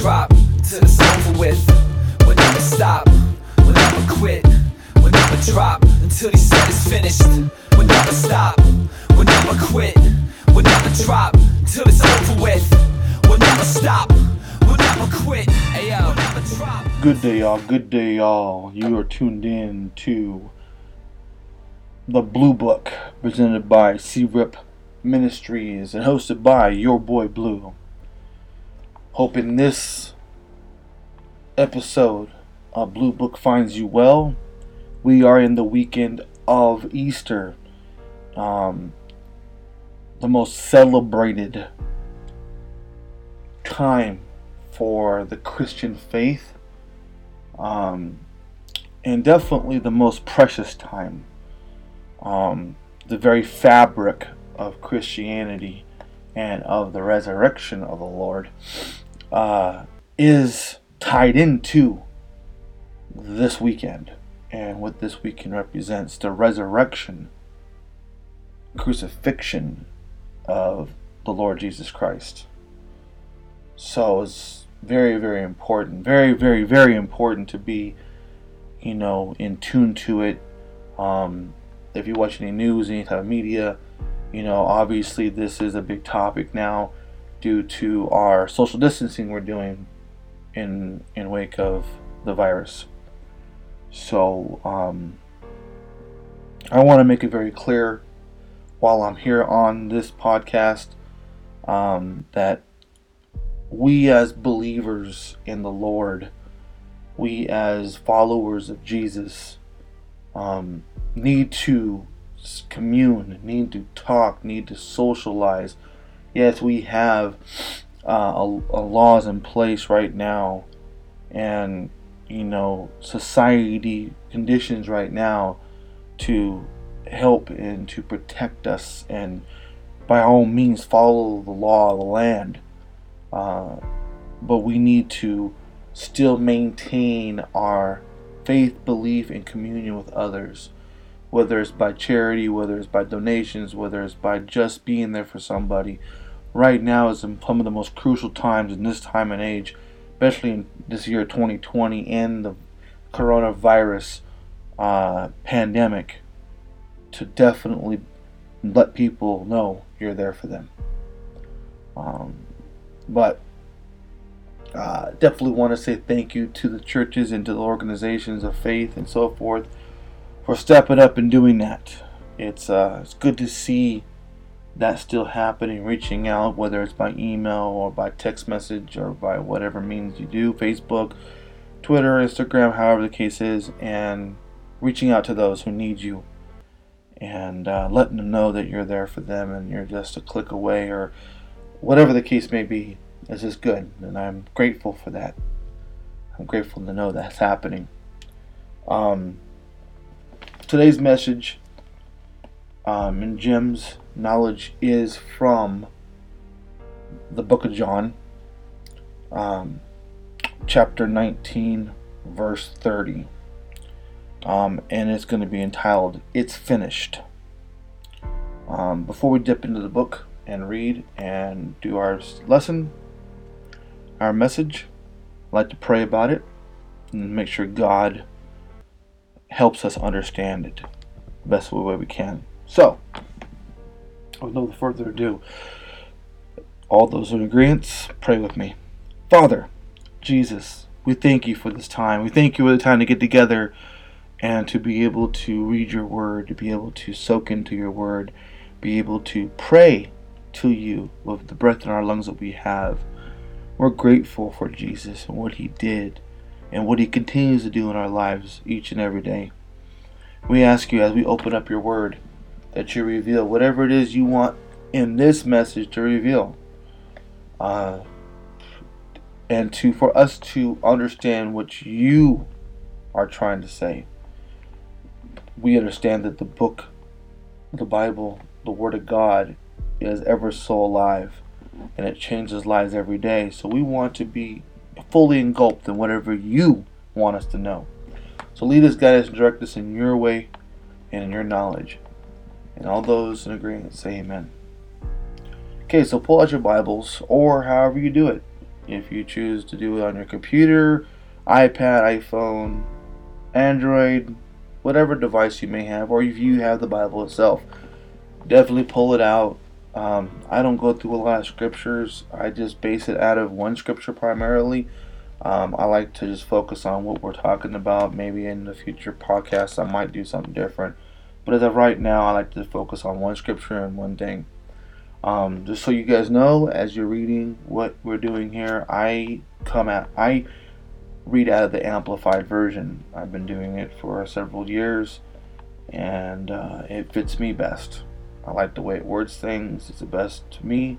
drop with. We'll never stop, we'll never quit, we'll never drop until finished. We'll never stop, we'll never quit, we'll never drop till it's over with. We'll never stop, we'll never quit, Ayo, we'll. Good day, y'all. Good day, y'all. You are tuned in to the Blue Book, presented by CRIP Ministries and hosted by your boy Blue. Hoping this episode of Blue Book finds you well. We are in the weekend of Easter, um, the most celebrated time for the Christian faith um, and definitely the most precious time. Um, the very fabric of Christianity and of the resurrection of the Lord uh, is tied into this weekend and what this weekend represents the resurrection, crucifixion of the Lord Jesus Christ. So it's very, very important. Very, very, very important to be, you know, in tune to it. Um, if you watch any news, any type of media, you know, obviously this is a big topic now due to our social distancing we're doing in in wake of the virus. So um, I want to make it very clear while I'm here on this podcast um, that we as believers in the Lord, we as followers of Jesus, um, need to commune, need to talk, need to socialize. Yes, we have uh, a, a laws in place right now, and you know society conditions right now to help and to protect us, and by all means follow the law of the land. Uh, but we need to still maintain our faith, belief, and communion with others, whether it's by charity, whether it's by donations, whether it's by just being there for somebody. Right now is in some of the most crucial times in this time and age, especially in this year 2020 and the coronavirus uh, pandemic, to definitely let people know you're there for them. Um, but uh, definitely want to say thank you to the churches and to the organizations of faith and so forth for stepping up and doing that. It's uh, it's good to see that still happening, reaching out, whether it's by email or by text message or by whatever means you do, Facebook, Twitter, Instagram, however the case is, and reaching out to those who need you and uh, letting them know that you're there for them and you're just a click away or whatever the case may be, is just good, and I'm grateful for that. I'm grateful to know that's happening. Um, today's message um, in Jim's knowledge is from the book of John, um, chapter 19, verse 30. Um, and it's going to be entitled It's Finished. Um, before we dip into the book, and read and do our lesson, our message. I'd like to pray about it and make sure God helps us understand it the best way we can. So, with no further ado, all those in agreement, pray with me. Father, Jesus, we thank you for this time. We thank you for the time to get together and to be able to read your word, to be able to soak into your word, be able to pray to you with the breath in our lungs that we have. We're grateful for Jesus and what he did and what he continues to do in our lives each and every day. We ask you as we open up your word that you reveal whatever it is you want in this message to reveal. Uh, and to for us to understand what you are trying to say. We understand that the book, the Bible, the Word of God is ever so alive and it changes lives every day. So we want to be fully engulfed in whatever you want us to know. So lead us, guide us, and direct us in your way and in your knowledge. And all those in agreement say amen. Okay, so pull out your Bibles or however you do it. If you choose to do it on your computer, iPad, iPhone, Android, whatever device you may have, or if you have the Bible itself, definitely pull it out. Um, I don't go through a lot of scriptures. I just base it out of one scripture primarily. Um, I like to just focus on what we're talking about. Maybe in the future podcasts, I might do something different. But as of right now, I like to focus on one scripture and one thing. Um, just so you guys know, as you're reading what we're doing here, I come at I read out of the amplified version. I've been doing it for several years, and uh, it fits me best. I like the way it words things. It's the best to me.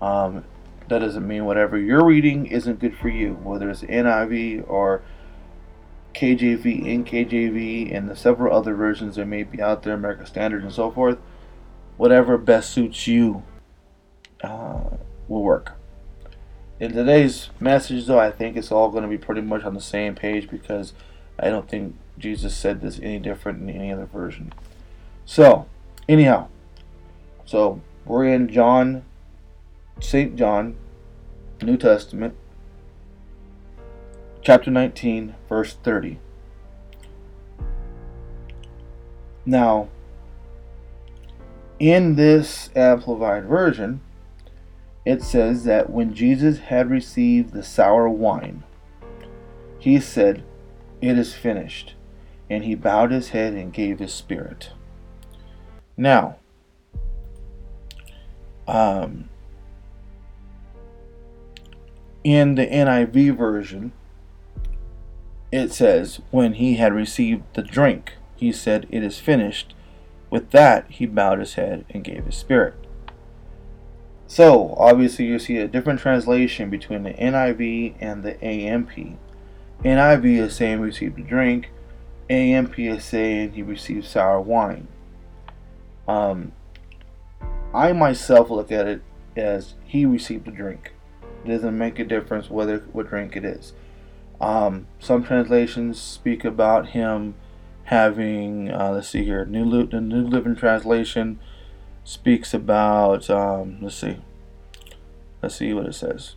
Um, that doesn't mean whatever you're reading isn't good for you, whether it's NIV or KJV, NKJV, and the several other versions that may be out there, American Standard and so forth. Whatever best suits you uh, will work. In today's message, though, I think it's all going to be pretty much on the same page because I don't think Jesus said this any different in any other version. So, anyhow, so we're in John, St. John, New Testament, chapter 19, verse 30. Now, in this amplified version, it says that when Jesus had received the sour wine, he said, It is finished. And he bowed his head and gave his spirit. Now, um, in the NIV version, it says, When he had received the drink, he said, It is finished. With that, he bowed his head and gave his spirit. So, obviously, you see a different translation between the NIV and the AMP. NIV is saying received a drink, AMP is saying he received sour wine. Um, I myself look at it as he received a drink. It doesn't make a difference whether what drink it is. Um, some translations speak about him having, uh, let's see here, New the New Living Translation speaks about, um, let's see, let's see what it says.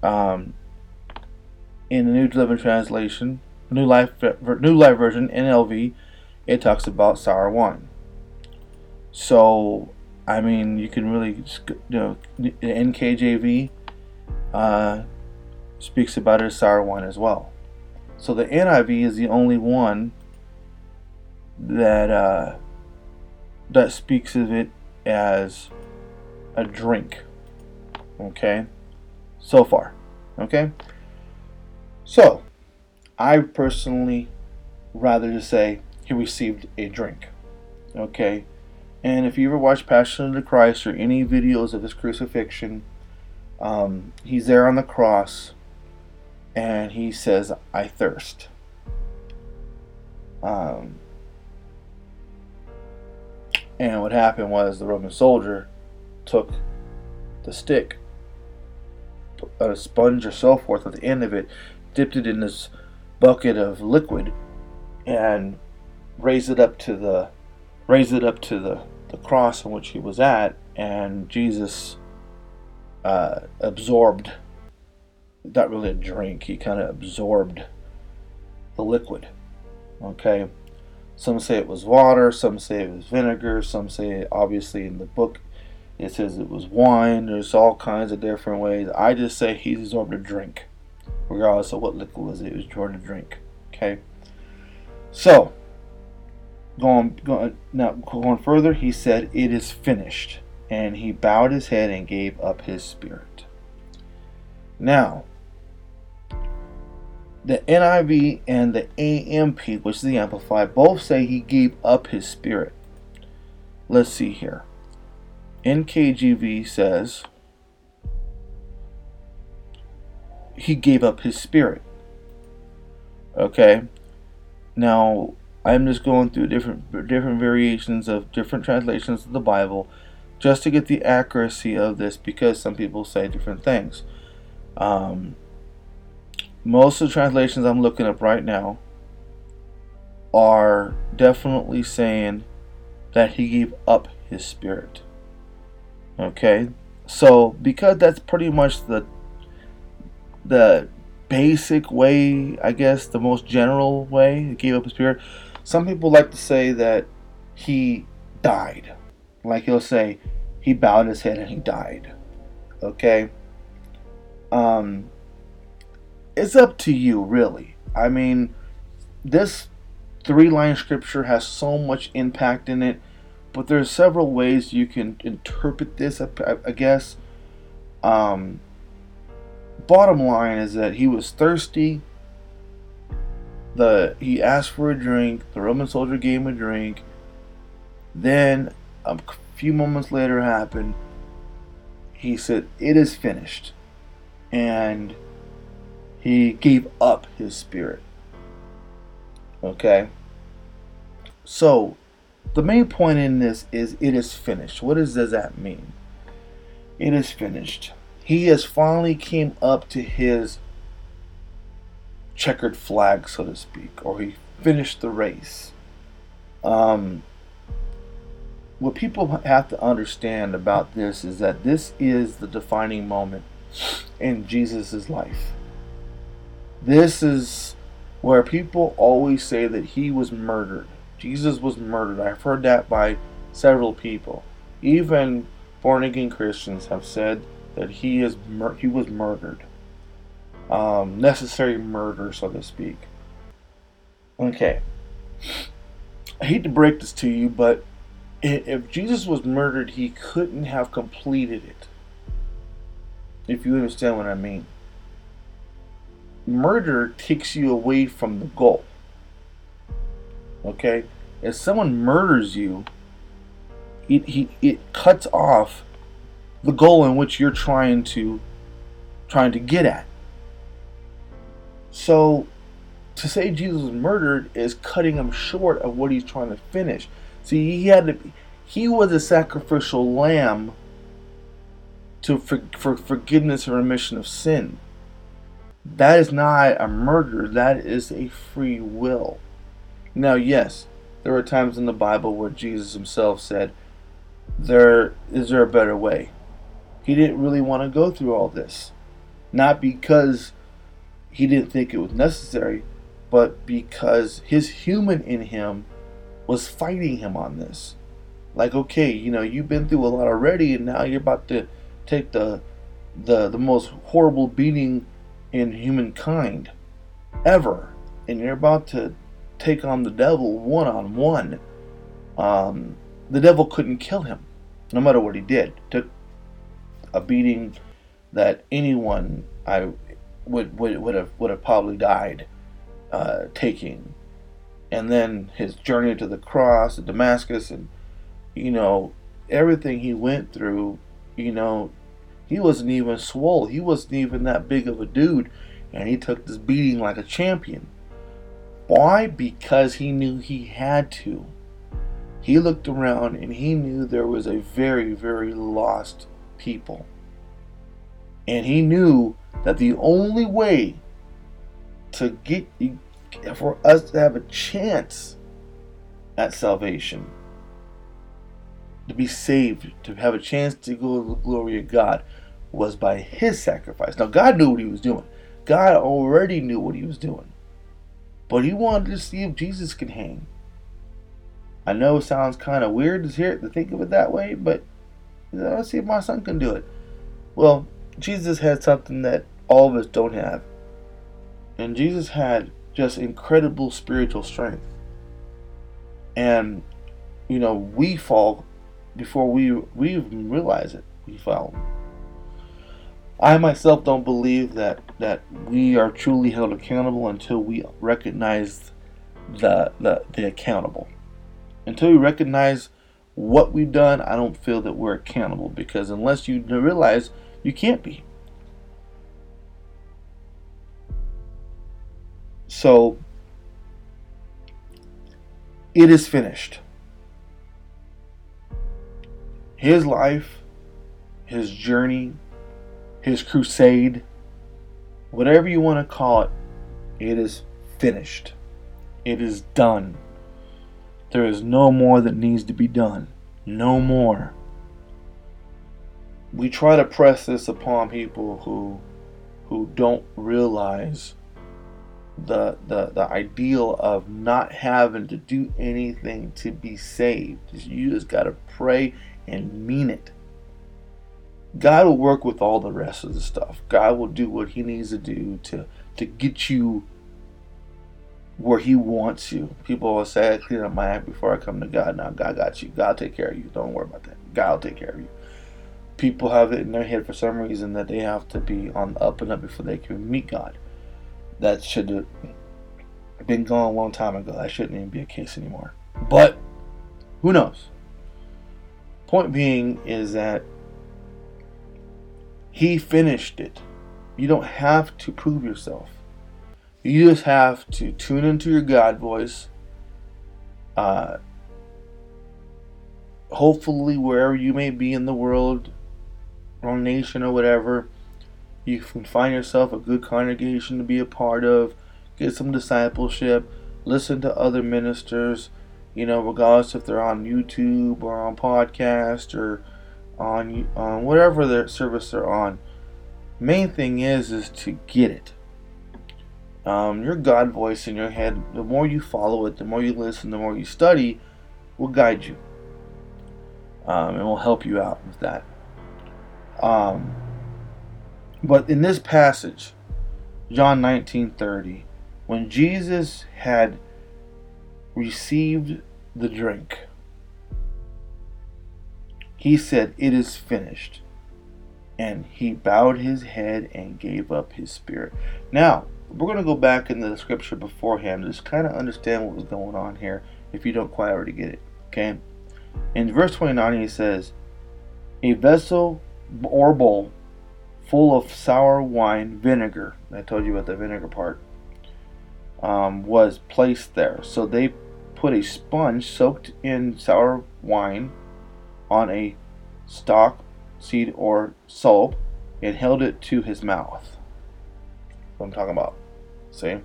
Um, in the New Living Translation, New Life, New Life Version, NLV, it talks about sour wine. So, I mean, you can really, you know, NKJV uh, speaks about it as sour wine as well. So the NIV is the only one that uh, that speaks of it as a drink. Okay, so far. Okay, so I personally rather just say he received a drink. Okay, and if you ever watch Passion of the Christ or any videos of his crucifixion, um, he's there on the cross and he says, I thirst. Um, and what happened was the Roman soldier took the stick, a sponge or so forth at the end of it, dipped it in this bucket of liquid, and raised it up to the raised it up to the, the cross on which he was at, and Jesus uh, absorbed, not really a drink, he kind of absorbed the liquid. Okay? Some say it was water, some say it was vinegar, some say, obviously, in the book it says it was wine. There's all kinds of different ways. I just say he absorbed a drink, regardless of what liquid was. It was absorbed a drink. Okay? So, going, going now going further, he said, "It is finished," and he bowed his head and gave up his spirit. Now, the NIV and the AMP, which is the Amplified, both say he gave up his spirit. Let's see here. NKJV says he gave up his spirit. Okay. Now, I'm just going through different different variations of different translations of the Bible just to get the accuracy of this because some people say different things. Um, most of the translations I'm looking up right now are definitely saying that he gave up his spirit. Okay? So, because that's pretty much the the basic way, I guess, the most general way he gave up his spirit. Some people like to say that he died. Like he'll say, he bowed his head and he died. Okay? Um, it's up to you, really. I mean, this three line scripture has so much impact in it, but there's several ways you can interpret this, I, I guess. Um, bottom line is that he was thirsty. The he asked for a drink. The Roman soldier gave him a drink. Then a few moments later happened. He said, "It is finished," and he gave up his spirit. Okay. So, the main point in this is it is finished. What does, does that mean? It is finished. He has finally came up to his checkered flag, so to speak, or he finished the race. Um, what people have to understand about this is that this is the defining moment in Jesus' life. This is where people always say that he was murdered. Jesus was murdered. I've heard that by several people. Even born again Christians have said that he is mur- he was murdered. Um, necessary murder, so to speak. Okay. I hate to break this to you, but if Jesus was murdered, he couldn't have completed it. If you understand what I mean murder takes you away from the goal. Okay? If someone murders you, it, it, it cuts off the goal in which you're trying to trying to get at. So to say Jesus was murdered is cutting him short of what he's trying to finish. See, he had to he was a sacrificial lamb to for, for forgiveness and remission of sin. That is not a murder, that is a free will. Now, yes, there are times in the Bible where Jesus himself said, There is there a better way? He didn't really want to go through all this. Not because he didn't think it was necessary, but because his human in him was fighting him on this. Like, okay, you know, you've been through a lot already, and now you're about to take the the the most horrible beating in humankind ever, and you're about to take on the devil one on one. The devil couldn't kill him, no matter what he did. Took a beating that anyone I would would, would have would have probably died uh, taking, and then his journey to the cross, to Damascus, and you know everything he went through. You know, he wasn't even swole. He wasn't even that big of a dude. And he took this beating like a champion. Why? Because he knew he had to. He looked around and he knew there was a very, very lost people. And he knew that the only way to get for us to have a chance at salvation, to be saved, to have a chance to go to the glory of God, was by his sacrifice. Now, God knew what he was doing. God already knew what he was doing. But he wanted to see if Jesus could hang. I know it sounds kind of weird to hear to think of it that way, but let's see if my son can do it. Well, Jesus had something that all of us don't have. And Jesus had just incredible spiritual strength. And you know, we fall before we we even realize it. We fall. I myself don't believe that that we are truly held accountable until we recognize the the, the accountable. Until we recognize what we've done, I don't feel that we're accountable because unless you realize you can't be. So it is finished. His life, his journey, his crusade, whatever you want to call it, it is finished. It is done. There is no more that needs to be done. No more. We try to press this upon people who who don't realize the, the the ideal of not having to do anything to be saved. You just gotta pray and mean it. God will work with all the rest of the stuff. God will do what He needs to do to to get you where He wants you. People will say, "I clean up my act before I come to God." Now God got you. God take care of you. Don't worry about that. God will take care of you. People have it in their head for some reason that they have to be on the up and up before they can meet God. That should have been gone a long time ago. That shouldn't even be a case anymore. But who knows? Point being is that he finished it. You don't have to prove yourself. You just have to tune into your God voice. Uh, hopefully, wherever you may be in the world, or nation, or whatever, you can find yourself a good congregation to be a part of, get some discipleship, listen to other ministers, you know, regardless if they're on YouTube or on podcast or on on whatever their service they're on. Main thing is is to get it. Um, your God voice in your head, the more you follow it, the more you listen, the more you study, will guide you. Um, and will help you out with that. Um, but in this passage, John 19:30, when Jesus had received the drink, he said, It is finished. And he bowed his head and gave up his spirit. Now, we're going to go back in the scripture beforehand to just kind of understand what was going on here if you don't quite already get it. Okay? In verse 29, he says, A vessel or bowl full of sour wine vinegar. I told you about the vinegar part. Um, was placed there. So they put a sponge soaked in sour wine on a stalk, seed, or hyssop and held it to his mouth. What I'm talking about. See?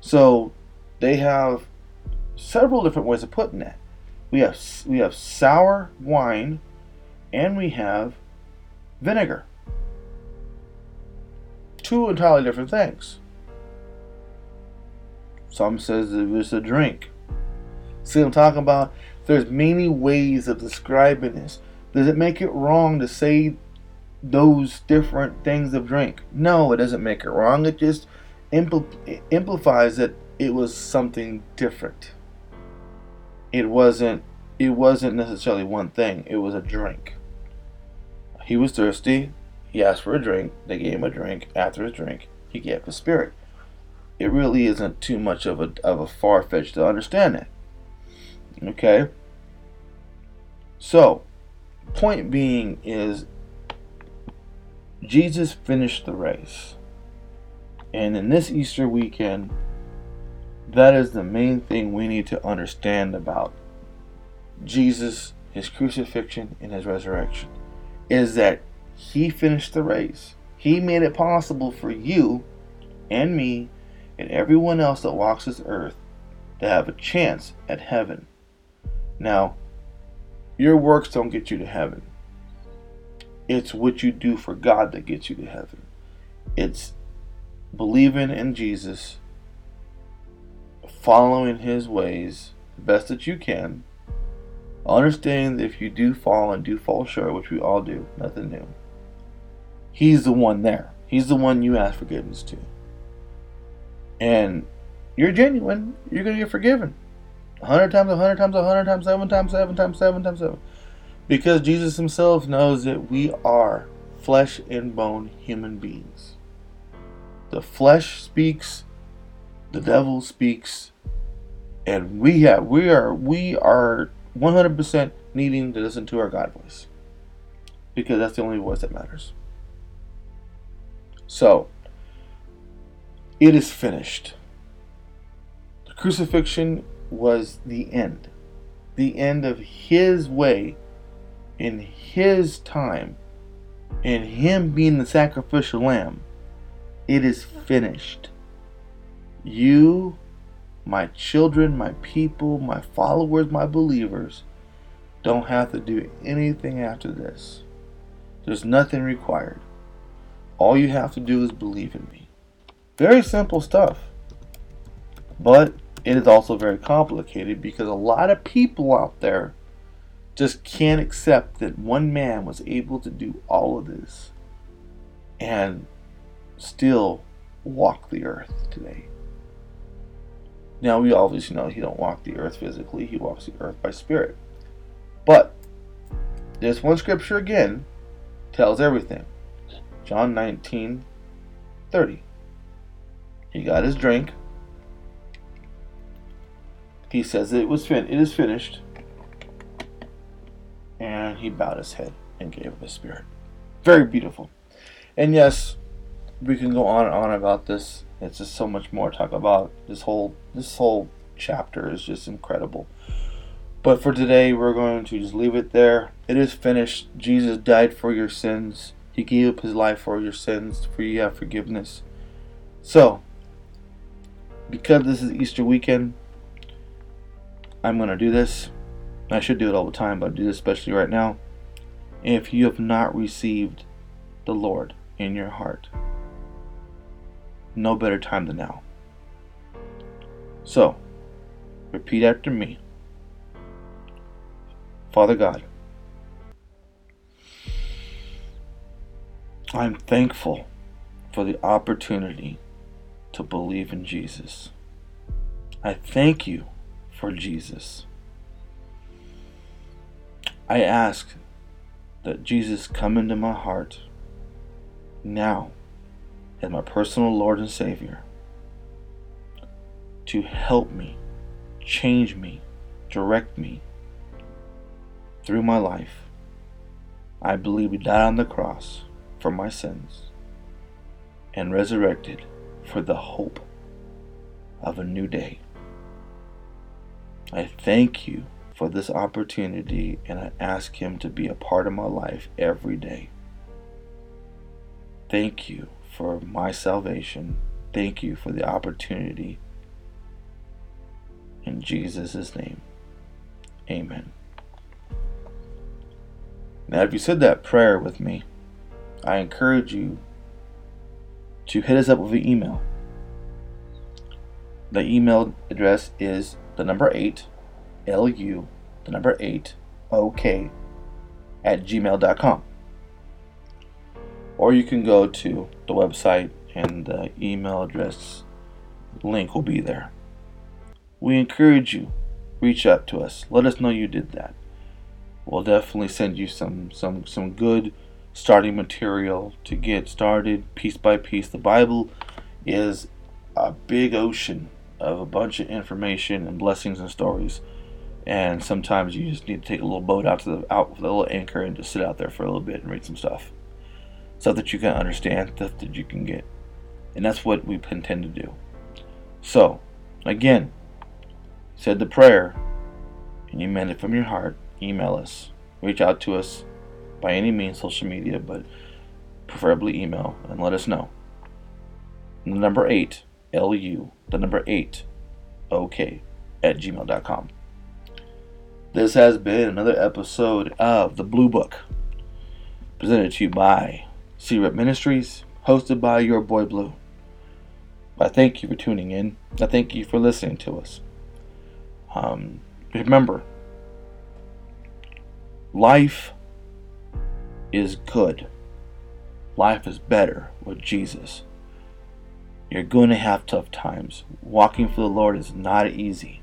So they have several different ways of putting it. We have we have sour wine and we have vinegar. Two entirely different things. Some says it was a drink. See what I'm talking about? There's many ways of describing this. Does it make it wrong to say those different things of drink? No, it doesn't make it wrong. It just impl- implies that it was something different. It wasn't it wasn't necessarily one thing. It was a drink. He was thirsty. He asked for a drink. They gave him a drink. After his drink, he gave the spirit. It really isn't too much of a of a far fetch to understand that. Okay? So, point being is Jesus finished the race. And in this Easter weekend, that is the main thing we need to understand about Jesus, his crucifixion, and his resurrection. Is that he finished the race. He made it possible for you and me and everyone else that walks this earth to have a chance at heaven. Now, your works don't get you to heaven. It's what you do for God that gets you to heaven. It's believing in Jesus, following his ways the best that you can, understanding that if you do fall and do fall short, which we all do, nothing new, he's the one there. He's the one you ask forgiveness to. And you're genuine, you're going to get forgiven. 100 times, 100 times, 100 times, 7 times, 7 times, 7 times, 7. Because Jesus himself knows that we are flesh and bone human beings. The flesh speaks, the devil speaks, and we have we are we are 100% needing to listen to our God voice. Because that's the only voice that matters. So, it is finished. The crucifixion was the end. The end of his way in his time and him being the sacrificial lamb. It is finished. You, my children, my people, my followers, my believers, don't have to do anything after this. There's nothing required. All you have to do is believe in me. Very simple stuff. But it is also very complicated because a lot of people out there just can't accept that one man was able to do all of this and still walk the earth today. Now we obviously know he don't walk the earth physically, he walks the earth by spirit. But this one scripture again tells everything. John 19 30. He got his drink. He says it was fin- it is finished. And he bowed his head and gave up his spirit. Very beautiful. And yes, we can go on and on about this. It's just so much more to talk about. This whole this whole chapter is just incredible. But for today, we're going to just leave it there. It is finished. Jesus died for your sins. He gave up his life for your sins, for you have forgiveness. So, because this is Easter weekend, I'm going to do this. I should do it all the time, but I do this especially right now. If you have not received the Lord in your heart, no better time than now. So, repeat after me Father God, I'm thankful for the opportunity to believe in Jesus. I thank you for Jesus. I ask that Jesus come into my heart now as my personal Lord and Savior to help me, change me, direct me through my life. I believe He died on the cross for my sins and resurrected for the hope of a new day. I thank you for this opportunity and I ask Him to be a part of my life every day. Thank you for my salvation. Thank you for the opportunity. In Jesus' name, amen. Now, if you said that prayer with me, I encourage you to hit us up with an email. The email address is the number 8, L-U, the number 8, OK, at gmail.com. Or you can go to the website and the email address link will be there. We encourage you, reach out to us. Let us know you did that. We'll definitely send you some some some good starting material to get started piece by piece. The Bible is a big ocean of a bunch of information and blessings and stories. And sometimes you just need to take a little boat out to the out with a little anchor and just sit out there for a little bit and read some stuff. Stuff that you can understand, stuff that you can get. And that's what we intend to do. So, again, said the prayer and you meant it from your heart, email us. Reach out to us by any means, social media, but preferably email and let us know. Number 8, LU, the number 8, OK, at gmail.com. This has been another episode of The Blue Book, presented to you by C-Rep Ministries, hosted by your boy Blue. I thank you for tuning in. I thank you for listening to us. Um, remember, life is good. Life is better with Jesus. You're going to have tough times. Walking for the Lord is not easy.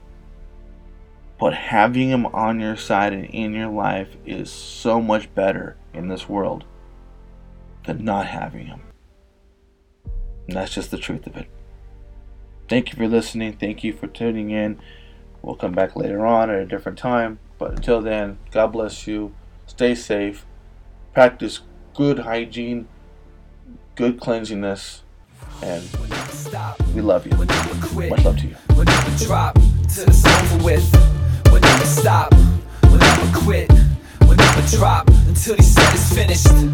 But having Him on your side and in your life is so much better in this world than not having Him. And that's just the truth of it. Thank you for listening. Thank you for tuning in. We'll come back later on at a different time. But until then, God bless you. Stay safe. Practice good hygiene, good cleansiness, and we love you. Much love to you. Drop with. We'll never stop. We'll never quit. We'll never drop until finished.